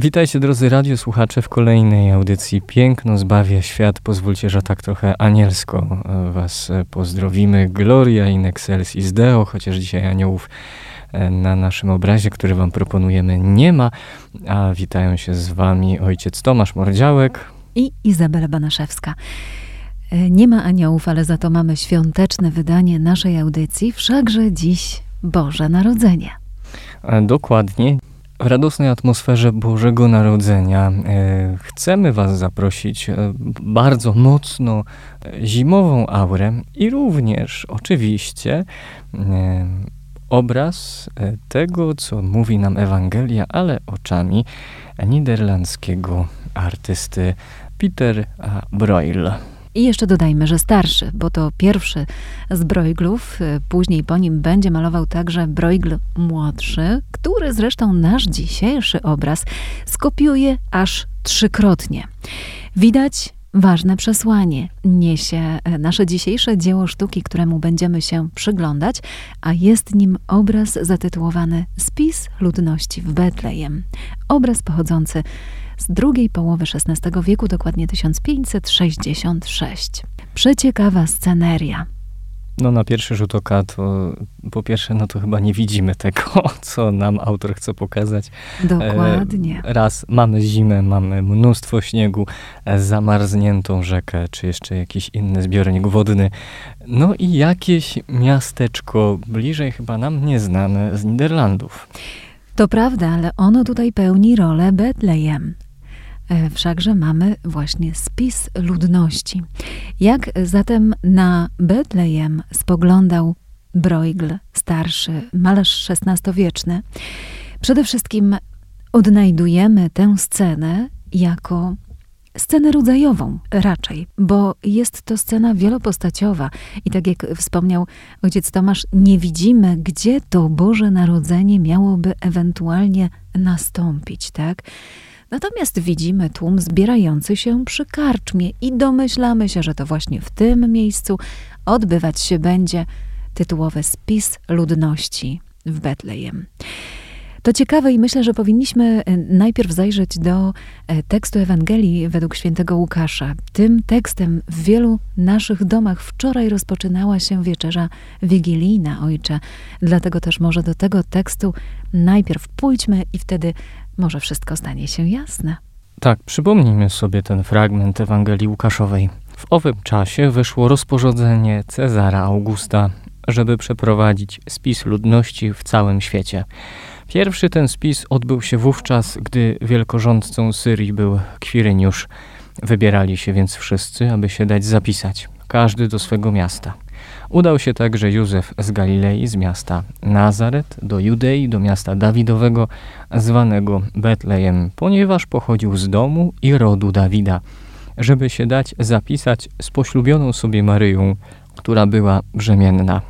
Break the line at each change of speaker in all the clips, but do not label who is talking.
Witajcie drodzy radiosłuchacze w kolejnej audycji Piękno zbawia świat. Pozwólcie, że tak trochę anielsko e, was e, pozdrowimy. Gloria in excelsis Deo, chociaż dzisiaj aniołów e, na naszym obrazie, który wam proponujemy nie ma. A witają się z wami ojciec Tomasz Mordziałek
i Izabela Banaszewska. Nie ma aniołów, ale za to mamy świąteczne wydanie naszej audycji, wszakże dziś Boże Narodzenie.
Dokładnie. W radosnej atmosferze Bożego Narodzenia e, chcemy Was zaprosić e, bardzo mocno e, zimową aurę i również oczywiście obraz tego, co mówi nam Ewangelia, ale oczami niderlandzkiego artysty Peter Broil.
I jeszcze dodajmy, że starszy, bo to pierwszy z Broiglów, y, później po nim będzie malował także Broigl młodszy, który zresztą nasz dzisiejszy obraz skopiuje aż trzykrotnie. Widać ważne przesłanie niesie e, nasze dzisiejsze dzieło sztuki, któremu będziemy się przyglądać, a jest nim obraz zatytułowany Spis ludności w Betlejem. Obraz pochodzący z drugiej połowy XVI wieku, dokładnie 1566. Przeciekawa sceneria.
No na pierwszy rzut oka to po pierwsze, no to chyba nie widzimy tego, co nam autor chce pokazać.
Dokładnie.
E, raz mamy zimę, mamy mnóstwo śniegu, e, zamarzniętą rzekę, czy jeszcze jakiś inny zbiornik wodny. No i jakieś miasteczko bliżej chyba nam nieznane z Niderlandów.
To prawda, ale ono tutaj pełni rolę Betlejem. E, wszakże mamy właśnie spis ludności. Jak zatem na Betlejem spoglądał Bruegel, starszy, malarz XVI-wieczny? Przede wszystkim odnajdujemy tę scenę jako scenę rodzajową raczej, bo jest to scena wielopostaciowa i tak jak wspomniał ojciec Tomasz, nie widzimy, gdzie to Boże Narodzenie miałoby ewentualnie nastąpić, tak? Natomiast widzimy tłum zbierający się przy karczmie i domyślamy się, że to właśnie w tym miejscu odbywać się będzie tytułowy spis ludności w Betlejem. To ciekawe i myślę, że powinniśmy e, najpierw zajrzeć do e, tekstu Ewangelii według świętego Łukasza. Tym tekstem w wielu naszych domach wczoraj rozpoczynała się wieczerza wigilijna, ojcze. Dlatego też może do tego tekstu najpierw pójdźmy i wtedy może wszystko stanie się jasne.
Tak, przypomnijmy sobie ten fragment Ewangelii Łukaszowej. W owym czasie wyszło rozporządzenie Cezara Augusta, żeby przeprowadzić spis ludności w całym świecie. Pierwszy ten spis odbył się wówczas, gdy wielkorządcą Syrii był Kwiryniusz. Wybierali się więc wszyscy, aby się dać zapisać, każdy do swego miasta. Udał się także Józef z Galilei, z miasta Nazaret, do Judei, do miasta Dawidowego, zwanego Betlejem, ponieważ pochodził z domu i rodu Dawida, żeby się dać zapisać z poślubioną sobie Maryją, która była brzemienna.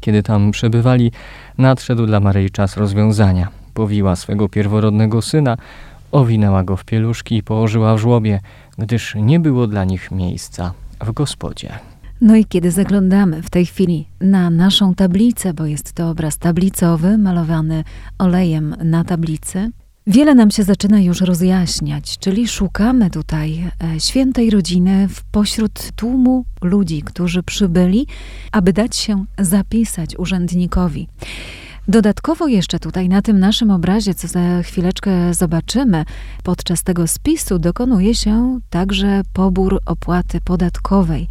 Kiedy tam przebywali, nadszedł dla Maryi czas rozwiązania. Powiła swego pierworodnego syna, owinęła go w pieluszki i położyła w żłobie, gdyż nie było dla nich miejsca w gospodzie.
No i kiedy zaglądamy w tej chwili na naszą tablicę, bo jest to obraz tablicowy, malowany olejem na tablicy, wiele nam się zaczyna już rozjaśniać, czyli szukamy tutaj e, świętej rodziny w pośród tłumu ludzi, którzy przybyli, aby dać się zapisać urzędnikowi. Dodatkowo jeszcze tutaj na tym naszym obrazie, co za chwileczkę zobaczymy, podczas tego spisu dokonuje się także pobór opłaty podatkowej.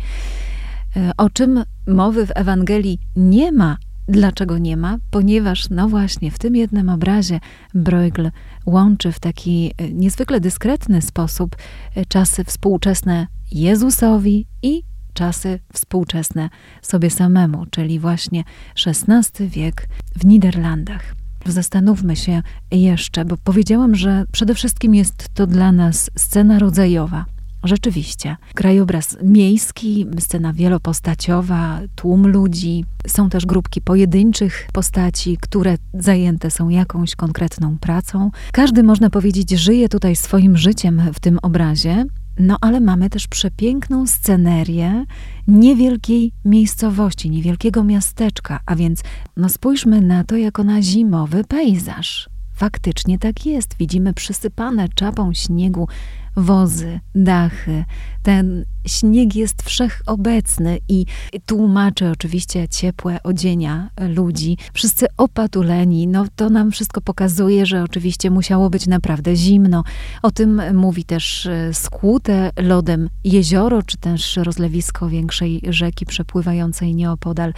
O czym mowy w Ewangelii nie ma. Dlaczego nie ma? Ponieważ, no właśnie, w tym jednym obrazie Bruegel łączy w taki e, niezwykle dyskretny sposób e, czasy współczesne Jezusowi i czasy współczesne sobie samemu, czyli właśnie XVI wiek w Niderlandach. Zastanówmy się jeszcze, bo powiedziałam, że przede wszystkim jest to dla nas scena rodzajowa. Rzeczywiście. Krajobraz miejski, scena wielopostaciowa, tłum ludzi. Są też grupki pojedynczych postaci, które zajęte są jakąś konkretną pracą. Każdy, można powiedzieć, żyje tutaj swoim życiem w tym obrazie. No ale mamy też przepiękną scenerię niewielkiej miejscowości, niewielkiego miasteczka, a więc no spójrzmy na to jako na zimowy pejzaż. Faktycznie tak jest. Widzimy przysypane czapą śniegu wozy, dachy. Ten śnieg jest wszechobecny i tłumaczy oczywiście ciepłe odzienia ludzi. Wszyscy opatuleni, no to nam wszystko pokazuje, że oczywiście musiało być naprawdę zimno. O tym mówi też e, skłute lodem jezioro, czy też rozlewisko większej rzeki przepływającej nieopodal.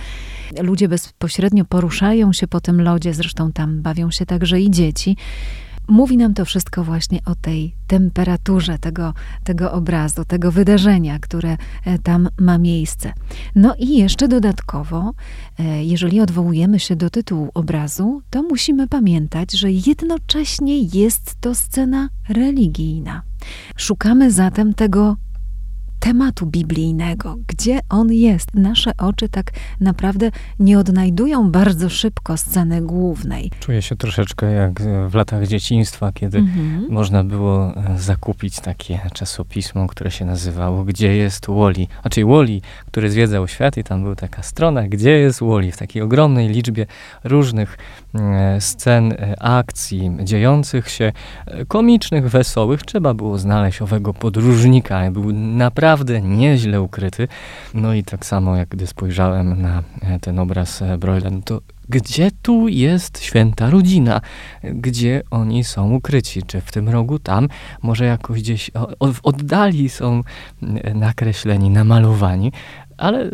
Ludzie bezpośrednio poruszają się po tym lodzie, zresztą tam bawią się także i dzieci. Mówi nam to wszystko właśnie o tej temperaturze tego, tego obrazu, tego wydarzenia, które e, tam ma miejsce. No i jeszcze dodatkowo, e, jeżeli odwołujemy się do tytułu obrazu, to musimy pamiętać, że jednocześnie jest to scena religijna. Szukamy zatem tego tematu biblijnego, gdzie on jest. Nasze oczy tak naprawdę nie odnajdują bardzo szybko sceny głównej.
Czuję się troszeczkę jak w latach dzieciństwa, kiedy mhm. można było e, zakupić takie czasopismo, które się nazywało Gdzie jest Woli? A czyli Woli, który zwiedzał świat i tam była taka strona Gdzie jest Woli? W takiej ogromnej liczbie różnych scen, e, akcji dziejących się, komicznych, wesołych. Trzeba było znaleźć owego podróżnika. Był naprawdę nieźle ukryty. No i tak samo, jak gdy spojrzałem na e, ten obraz e, Broilen, to gdzie tu jest święta rodzina? Gdzie oni są ukryci? Czy w tym rogu, tam? Może jakoś gdzieś w oddali są nakreśleni, namalowani? Ale e,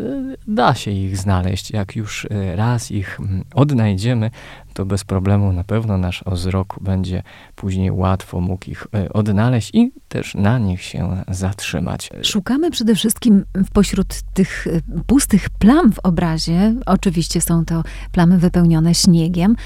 da się ich znaleźć. Jak już raz ich odnajdziemy, to bez problemu na pewno nasz wzrok będzie później łatwo mógł ich e, odnaleźć i też na nich się zatrzymać.
Szukamy przede wszystkim pośród tych e, pustych plam w obrazie, oczywiście są to plamy wypełnione śniegiem,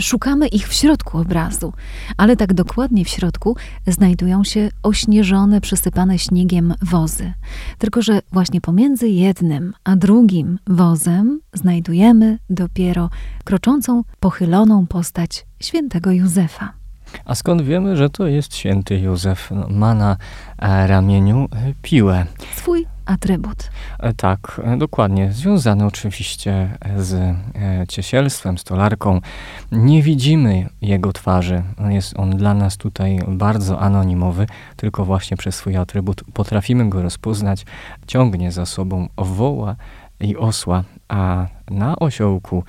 Szukamy ich w środku obrazu, ale tak dokładnie w środku znajdują się ośnieżone, przysypane śniegiem wozy. Tylko, że właśnie pomiędzy jednym a drugim wozem znajdujemy dopiero kroczącą, pochyloną postać świętego Józefa.
A skąd wiemy, że to jest święty Józef? No, ma na e, ramieniu e, piłę.
Swój atrybut.
E, tak, dokładnie. Związany oczywiście z ciesielstwem, stolarką. Nie widzimy jego twarzy. Jest on dla nas tutaj bardzo anonimowy, tylko właśnie przez swój atrybut potrafimy go rozpoznać. Ciągnie za sobą woła i osła, a na osiołku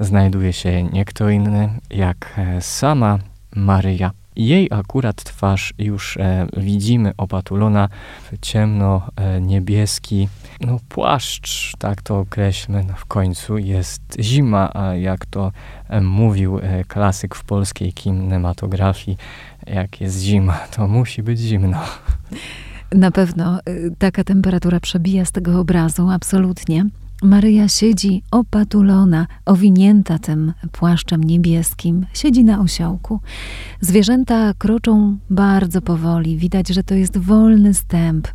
znajduje się nie kto inny jak sama Maryja. Jej akurat twarz już e, widzimy opatulona w ciemno-niebieski no, płaszcz, tak to określmy. No, w końcu jest zima, a jak to e, mówił e, klasyk w polskiej kinematografii, jak jest zima, to musi być zimno.
Na pewno y, taka temperatura przebija z tego obrazu, absolutnie. Maryja siedzi opatulona, owinięta tym płaszczem niebieskim, siedzi na osiołku. Zwierzęta kroczą bardzo powoli, widać, że to jest wolny stęp,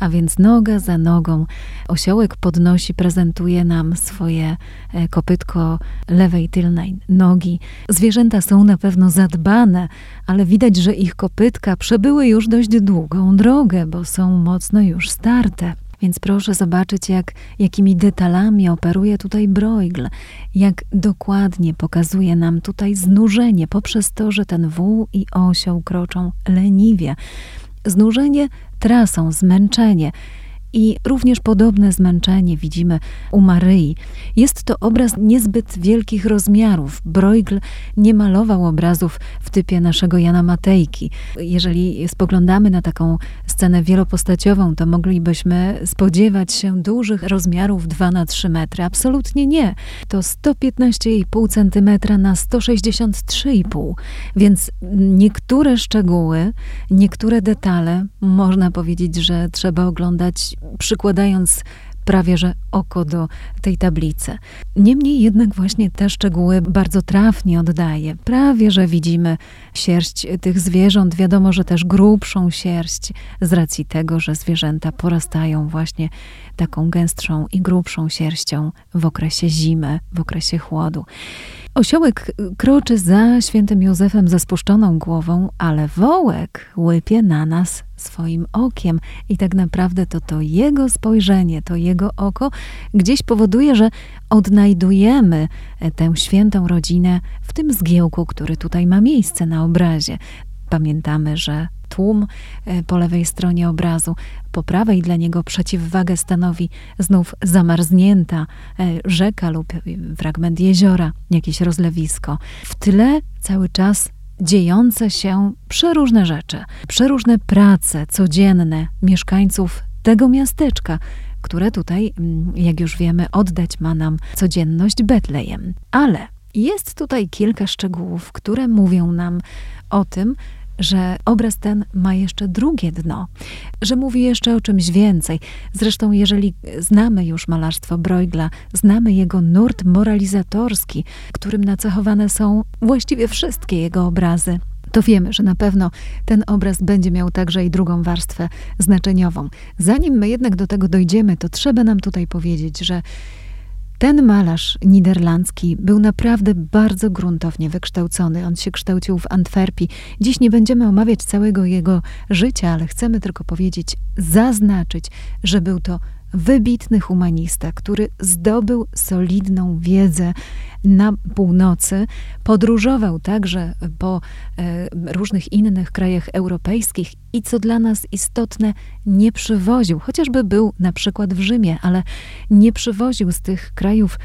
a więc noga za nogą. Osiołek podnosi, prezentuje nam swoje e, kopytko lewej tylnej nogi. Zwierzęta są na pewno zadbane, ale widać, że ich kopytka przebyły już dość długą drogę, bo są mocno już starte. Więc proszę zobaczyć, jak, jakimi detalami operuje tutaj Bruegel, jak dokładnie pokazuje nam tutaj znużenie poprzez to, że ten wół i osioł kroczą leniwie. Znużenie trasą, zmęczenie. I również podobne zmęczenie widzimy u Maryi. Jest to obraz niezbyt wielkich rozmiarów. Bruegel nie malował obrazów w typie naszego Jana Matejki. Jeżeli spoglądamy na taką scenę wielopostaciową, to moglibyśmy spodziewać się dużych rozmiarów 2 na 3 metry. Absolutnie nie. To 115,5 cm na 163,5. Więc niektóre szczegóły, niektóre detale można powiedzieć, że trzeba oglądać przykładając prawie że oko do tej tablicy. Niemniej jednak właśnie te szczegóły bardzo trafnie oddaje. Prawie że widzimy sierść tych zwierząt, wiadomo, że też grubszą sierść z racji tego, że zwierzęta porastają właśnie taką gęstszą i grubszą sierścią w okresie zimy, w okresie chłodu. Osiołek kroczy za świętym Józefem ze spuszczoną głową, ale wołek łypie na nas swoim okiem i tak naprawdę to to jego spojrzenie, to jego oko gdzieś powoduje, że odnajdujemy tę świętą rodzinę w tym zgiełku, który tutaj ma miejsce na obrazie. Pamiętamy, że tłum e, po lewej stronie obrazu, po prawej dla niego przeciwwagę stanowi znów zamarznięta e, rzeka lub fragment jeziora, jakieś rozlewisko. W tyle cały czas dziejące się przeróżne rzeczy, przeróżne prace codzienne mieszkańców tego miasteczka, które tutaj, mm, jak już wiemy, oddać ma nam codzienność Betlejem. Ale jest tutaj kilka szczegółów, które mówią nam o tym, że obraz ten ma jeszcze drugie dno, że mówi jeszcze o czymś więcej. Zresztą, jeżeli znamy już malarstwo Bruegla, znamy jego nurt moralizatorski, którym nacechowane są właściwie wszystkie jego obrazy, to wiemy, że na pewno ten obraz będzie miał także i drugą warstwę znaczeniową. Zanim my jednak do tego dojdziemy, to trzeba nam tutaj powiedzieć, że ten malarz niderlandzki był naprawdę bardzo gruntownie wykształcony. On się kształcił w Antwerpii. Dziś nie będziemy omawiać całego jego życia, ale chcemy tylko powiedzieć, zaznaczyć, że był to wybitny humanista, który zdobył solidną wiedzę na północy, podróżował także po e, różnych innych krajach europejskich i co dla nas istotne, nie przywoził, chociażby był na przykład w Rzymie, ale nie przywoził z tych krajów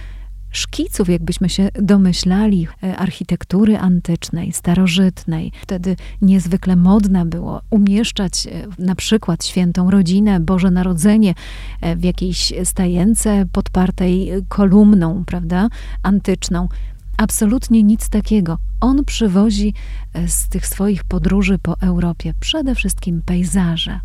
szkiców, jakbyśmy się domyślali, e, architektury antycznej, starożytnej. Wtedy niezwykle modne było umieszczać e, na przykład świętą rodzinę, Boże Narodzenie e, w jakiejś stajence podpartej kolumną, prawda, antyczną. Absolutnie nic takiego. On przywozi z tych swoich podróży po Europie przede wszystkim pejzaże.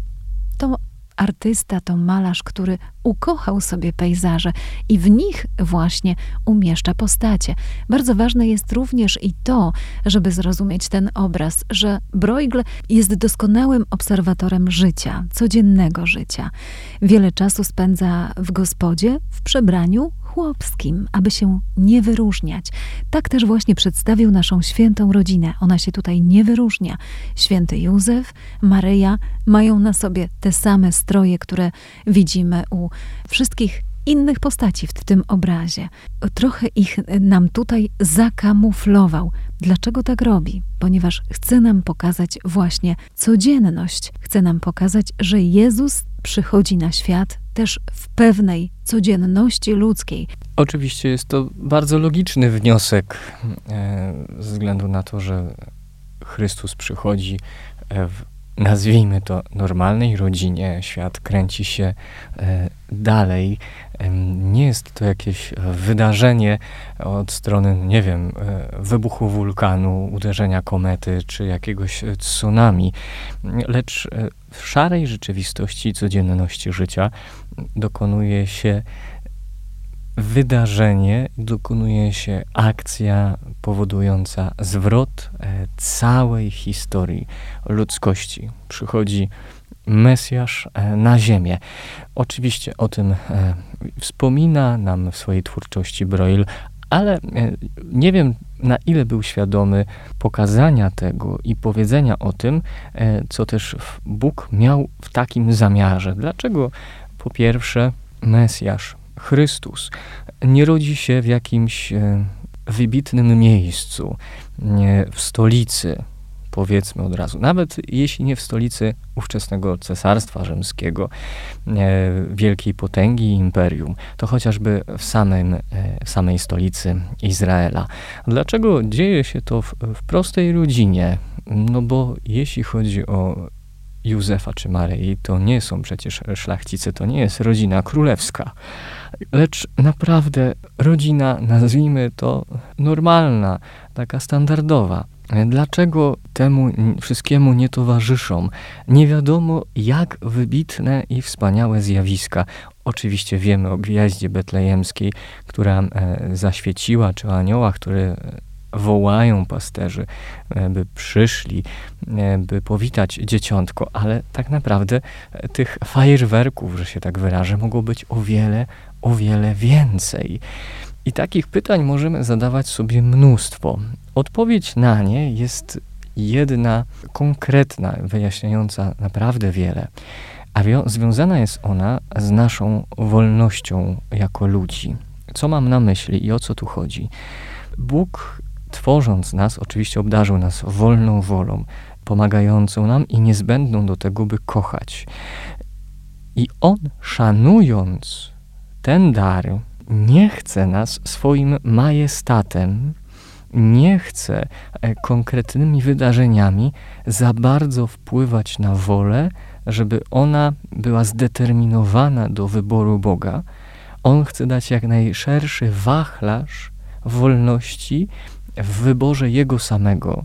To artysta, to malarz, który ukochał sobie pejzaże i w nich właśnie umieszcza postacie. Bardzo ważne jest również i to, żeby zrozumieć ten obraz, że Bruegel jest doskonałym obserwatorem życia, codziennego życia. Wiele czasu spędza w gospodzie, w przebraniu chłopskim, aby się nie wyróżniać. Tak też właśnie przedstawił naszą świętą rodzinę. Ona się tutaj nie wyróżnia. Święty Józef, Maryja mają na sobie te same stroje, które widzimy u wszystkich innych postaci w tym obrazie. Trochę ich nam tutaj zakamuflował. Dlaczego tak robi? Ponieważ chce nam pokazać właśnie codzienność. Chce nam pokazać, że Jezus przychodzi na świat też w pewnej codzienności ludzkiej.
Oczywiście jest to bardzo logiczny wniosek, e, ze względu na to, że Chrystus przychodzi e, w nazwijmy to normalnej rodzinie, świat kręci się e, dalej. Nie jest to jakieś wydarzenie od strony, nie wiem, wybuchu wulkanu, uderzenia komety czy jakiegoś tsunami, lecz w szarej rzeczywistości codzienności życia dokonuje się wydarzenie, dokonuje się akcja powodująca zwrot e, całej historii ludzkości. Przychodzi Mesjasz e, na ziemię. Oczywiście o tym e, wspomina nam w swojej twórczości Broil, ale nie wiem na ile był świadomy pokazania tego i powiedzenia o tym, co też Bóg miał w takim zamiarze. Dlaczego po pierwsze Mesjasz Chrystus nie rodzi się w jakimś e, wybitnym miejscu, w stolicy, powiedzmy od razu, nawet jeśli nie w stolicy ówczesnego cesarstwa rzymskiego, wielkiej potęgi imperium, to chociażby w, samym, e, w samej stolicy Izraela. Dlaczego dzieje się to w, w prostej rodzinie? No bo jeśli chodzi o Józefa czy Maryi, to nie są przecież szlachcice, to nie jest rodzina królewska, lecz naprawdę rodzina, nazwijmy to normalna, taka standardowa. Dlaczego temu wszystkiemu nie towarzyszą? Nie wiadomo, jak wybitne i wspaniałe zjawiska. Oczywiście wiemy o gwiaździe betlejemskiej, która e, zaświeciła, czy aniołach, które wołają pasterzy, e, by przyszli, e, by powitać dzieciątko, ale tak naprawdę e, tych fajerwerków, że się tak wyrażę, mogło być o wiele, o wiele więcej. I takich pytań możemy zadawać sobie mnóstwo. Odpowiedź na nie jest jedna konkretna, wyjaśniająca naprawdę wiele, a związana jest ona z naszą wolnością jako ludzi. Co mam na myśli i o co tu chodzi? Bóg tworząc nas, oczywiście obdarzył nas wolną wolą, pomagającą nam i niezbędną do tego, by kochać. I On, szanując ten dar, nie chce nas swoim majestatem, nie chce e, konkretnymi wydarzeniami za bardzo wpływać na wolę, żeby ona była zdeterminowana do wyboru Boga. On chce dać jak najszerszy wachlarz wolności w wyborze Jego samego,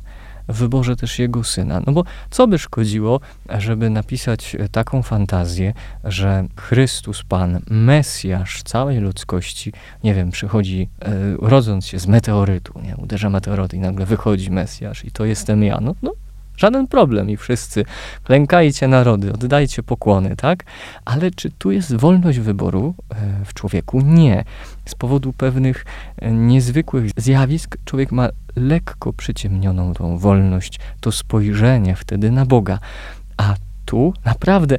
wyborze też Jego Syna. No bo co by szkodziło, żeby napisać taką fantazję, że Chrystus Pan, Mesjasz całej ludzkości, nie wiem, przychodzi, e, rodząc się z meteorytu, nie, uderza meteoryt i nagle wychodzi Mesjasz i to jestem ja. No, no Żaden problem i wszyscy klękajcie narody, oddajcie pokłony, tak? Ale czy tu jest wolność wyboru e, w człowieku? Nie. Z powodu pewnych e, niezwykłych zjawisk człowiek ma lekko przyciemnioną tą wolność, to spojrzenie wtedy na Boga. A tu naprawdę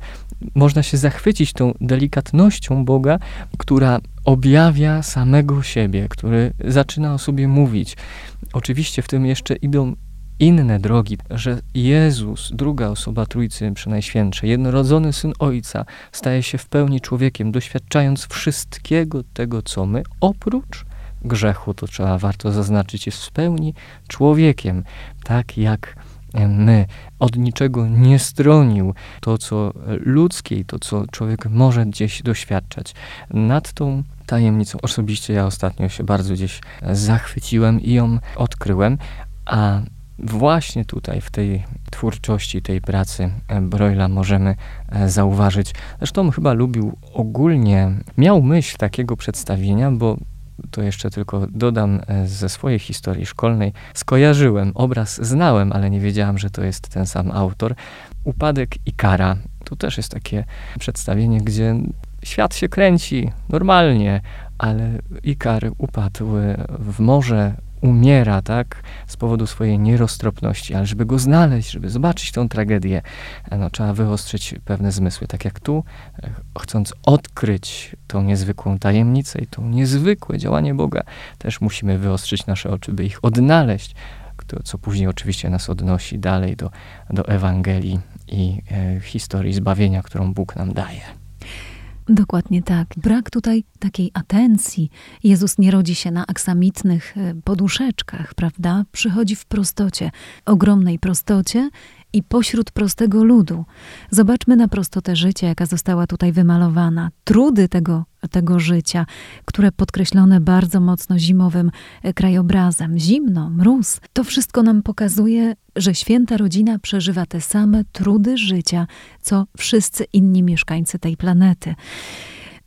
można się zachwycić tą delikatnością Boga, która objawia samego siebie, który zaczyna o sobie mówić. Oczywiście w tym jeszcze idą inne drogi, że Jezus, druga osoba Trójcy Przenajświętszej, jednorodzony Syn Ojca, staje się w pełni człowiekiem, doświadczając wszystkiego tego, co my, oprócz grzechu, to trzeba warto zaznaczyć, jest w pełni człowiekiem, tak jak my. Od niczego nie stronił to, co ludzkie i to, co człowiek może gdzieś doświadczać. Nad tą tajemnicą osobiście ja ostatnio się bardzo gdzieś zachwyciłem i ją odkryłem, a właśnie tutaj, w tej twórczości, tej pracy e, Broila możemy e, zauważyć. Zresztą chyba lubił ogólnie, miał myśl takiego przedstawienia, bo to jeszcze tylko dodam e, ze swojej historii szkolnej. Skojarzyłem, obraz znałem, ale nie wiedziałem, że to jest ten sam autor. Upadek Ikara. Tu też jest takie przedstawienie, gdzie świat się kręci normalnie, ale Ikar upadł w morze umiera, tak, z powodu swojej nieroztropności, ale żeby go znaleźć, żeby zobaczyć tą tragedię, e, no, trzeba wyostrzyć pewne zmysły. Tak jak tu, e, chcąc odkryć tą niezwykłą tajemnicę i to niezwykłe działanie Boga, też musimy wyostrzyć nasze oczy, by ich odnaleźć, co później oczywiście nas odnosi dalej do, do Ewangelii i e, historii zbawienia, którą Bóg nam daje.
Dokładnie tak. Brak tutaj takiej atencji. Jezus nie rodzi się na aksamitnych e, poduszeczkach, prawda? Przychodzi w prostocie, ogromnej prostocie i pośród prostego ludu. Zobaczmy na prostotę życia, jaka została tutaj wymalowana. Trudy tego, tego życia, które podkreślone bardzo mocno zimowym e, krajobrazem. Zimno, mróz. To wszystko nam pokazuje, że święta rodzina przeżywa te same trudy życia, co wszyscy inni mieszkańcy tej planety.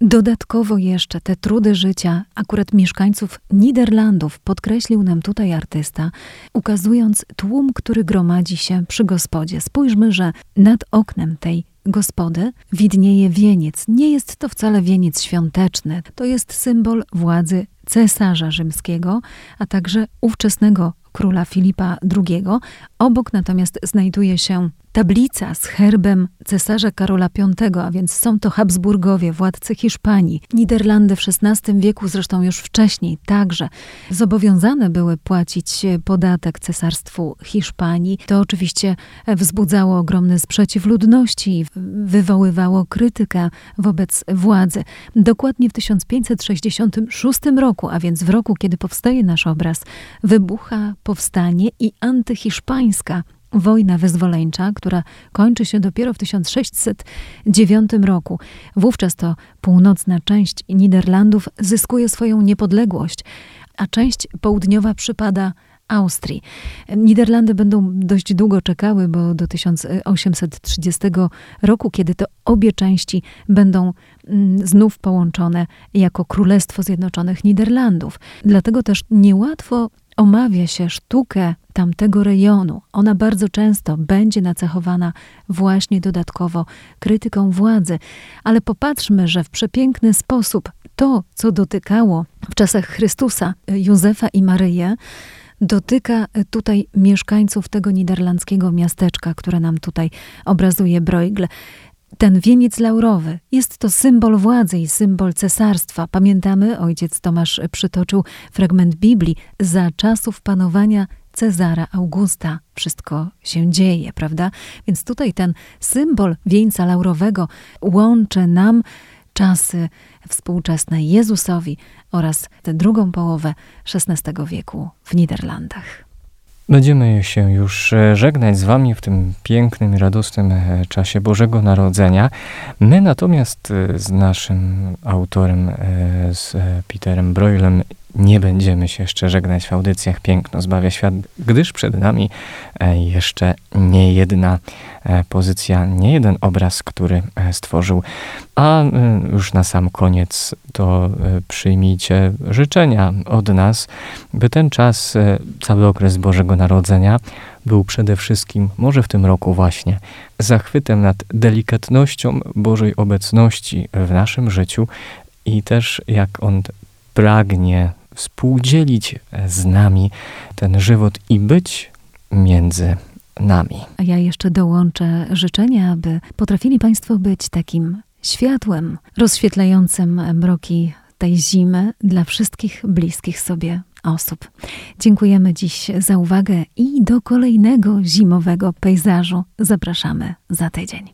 Dodatkowo jeszcze te trudy życia akurat mieszkańców Niderlandów podkreślił nam tutaj artysta, ukazując tłum, który gromadzi się przy gospodzie. Spójrzmy, że nad oknem tej gospody widnieje wieniec. Nie jest to wcale wieniec świąteczny, to jest symbol władzy rzymskiego, a także ówczesnego króla Filipa II. Obok natomiast znajduje się tablica z herbem cesarza Karola V, a więc są to Habsburgowie, władcy Hiszpanii. Niderlandy w XVI wieku, zresztą już wcześniej także, zobowiązane były płacić podatek cesarstwu Hiszpanii. To oczywiście wzbudzało ogromny sprzeciw ludności wywoływało krytykę wobec władzy. Dokładnie w 1566 roku, a więc w roku, kiedy powstaje nasz obraz, wybucha powstanie i antyhiszpańska wojna wyzwoleńcza, która kończy się dopiero w 1609 roku. Wówczas to północna część Niderlandów zyskuje swoją niepodległość, a część południowa przypada Austrii. Niderlandy będą dość długo czekały, bo do 1830 roku, kiedy to obie części będą mm, znów połączone jako Królestwo Zjednoczonych Niderlandów. Dlatego też niełatwo omawia się sztukę tamtego rejonu. Ona bardzo często będzie nacechowana właśnie dodatkowo krytyką władzy, ale popatrzmy, że w przepiękny sposób to, co dotykało w czasach Chrystusa Józefa i Maryję, dotyka tutaj mieszkańców tego niderlandzkiego miasteczka, które nam tutaj obrazuje Bruegel. Ten wieniec laurowy jest to symbol władzy i symbol cesarstwa. Pamiętamy, ojciec Tomasz przytoczył fragment Biblii za czasów panowania Cezara Augusta. Wszystko się dzieje, prawda? Więc tutaj ten symbol wieńca laurowego łączy nam czasy współczesne Jezusowi oraz tę drugą połowę XVI wieku w Niderlandach.
Będziemy się już e, żegnać z Wami w tym pięknym i radosnym e, czasie Bożego Narodzenia. My natomiast e, z naszym autorem, z Peterem Broilem, nie będziemy się jeszcze żegnać w audycjach Piękno zbawia świat, gdyż przed nami e, jeszcze nie jedna e, pozycja, nie jeden obraz, który e, stworzył. A już na sam koniec to przyjmijcie życzenia od nas, by ten czas, cały okres Bożego Narodzenia był przede wszystkim, może w tym roku właśnie, zachwytem nad delikatnością Bożej obecności w naszym życiu i też jak On pragnie współdzielić z nami ten żywot i być między nami.
A ja jeszcze dołączę życzenia, aby potrafili Państwo być takim światłem rozświetlającym mroki tej zimy dla wszystkich bliskich sobie osób. Dziękujemy dziś za uwagę i do kolejnego zimowego pejzażu zapraszamy za tydzień.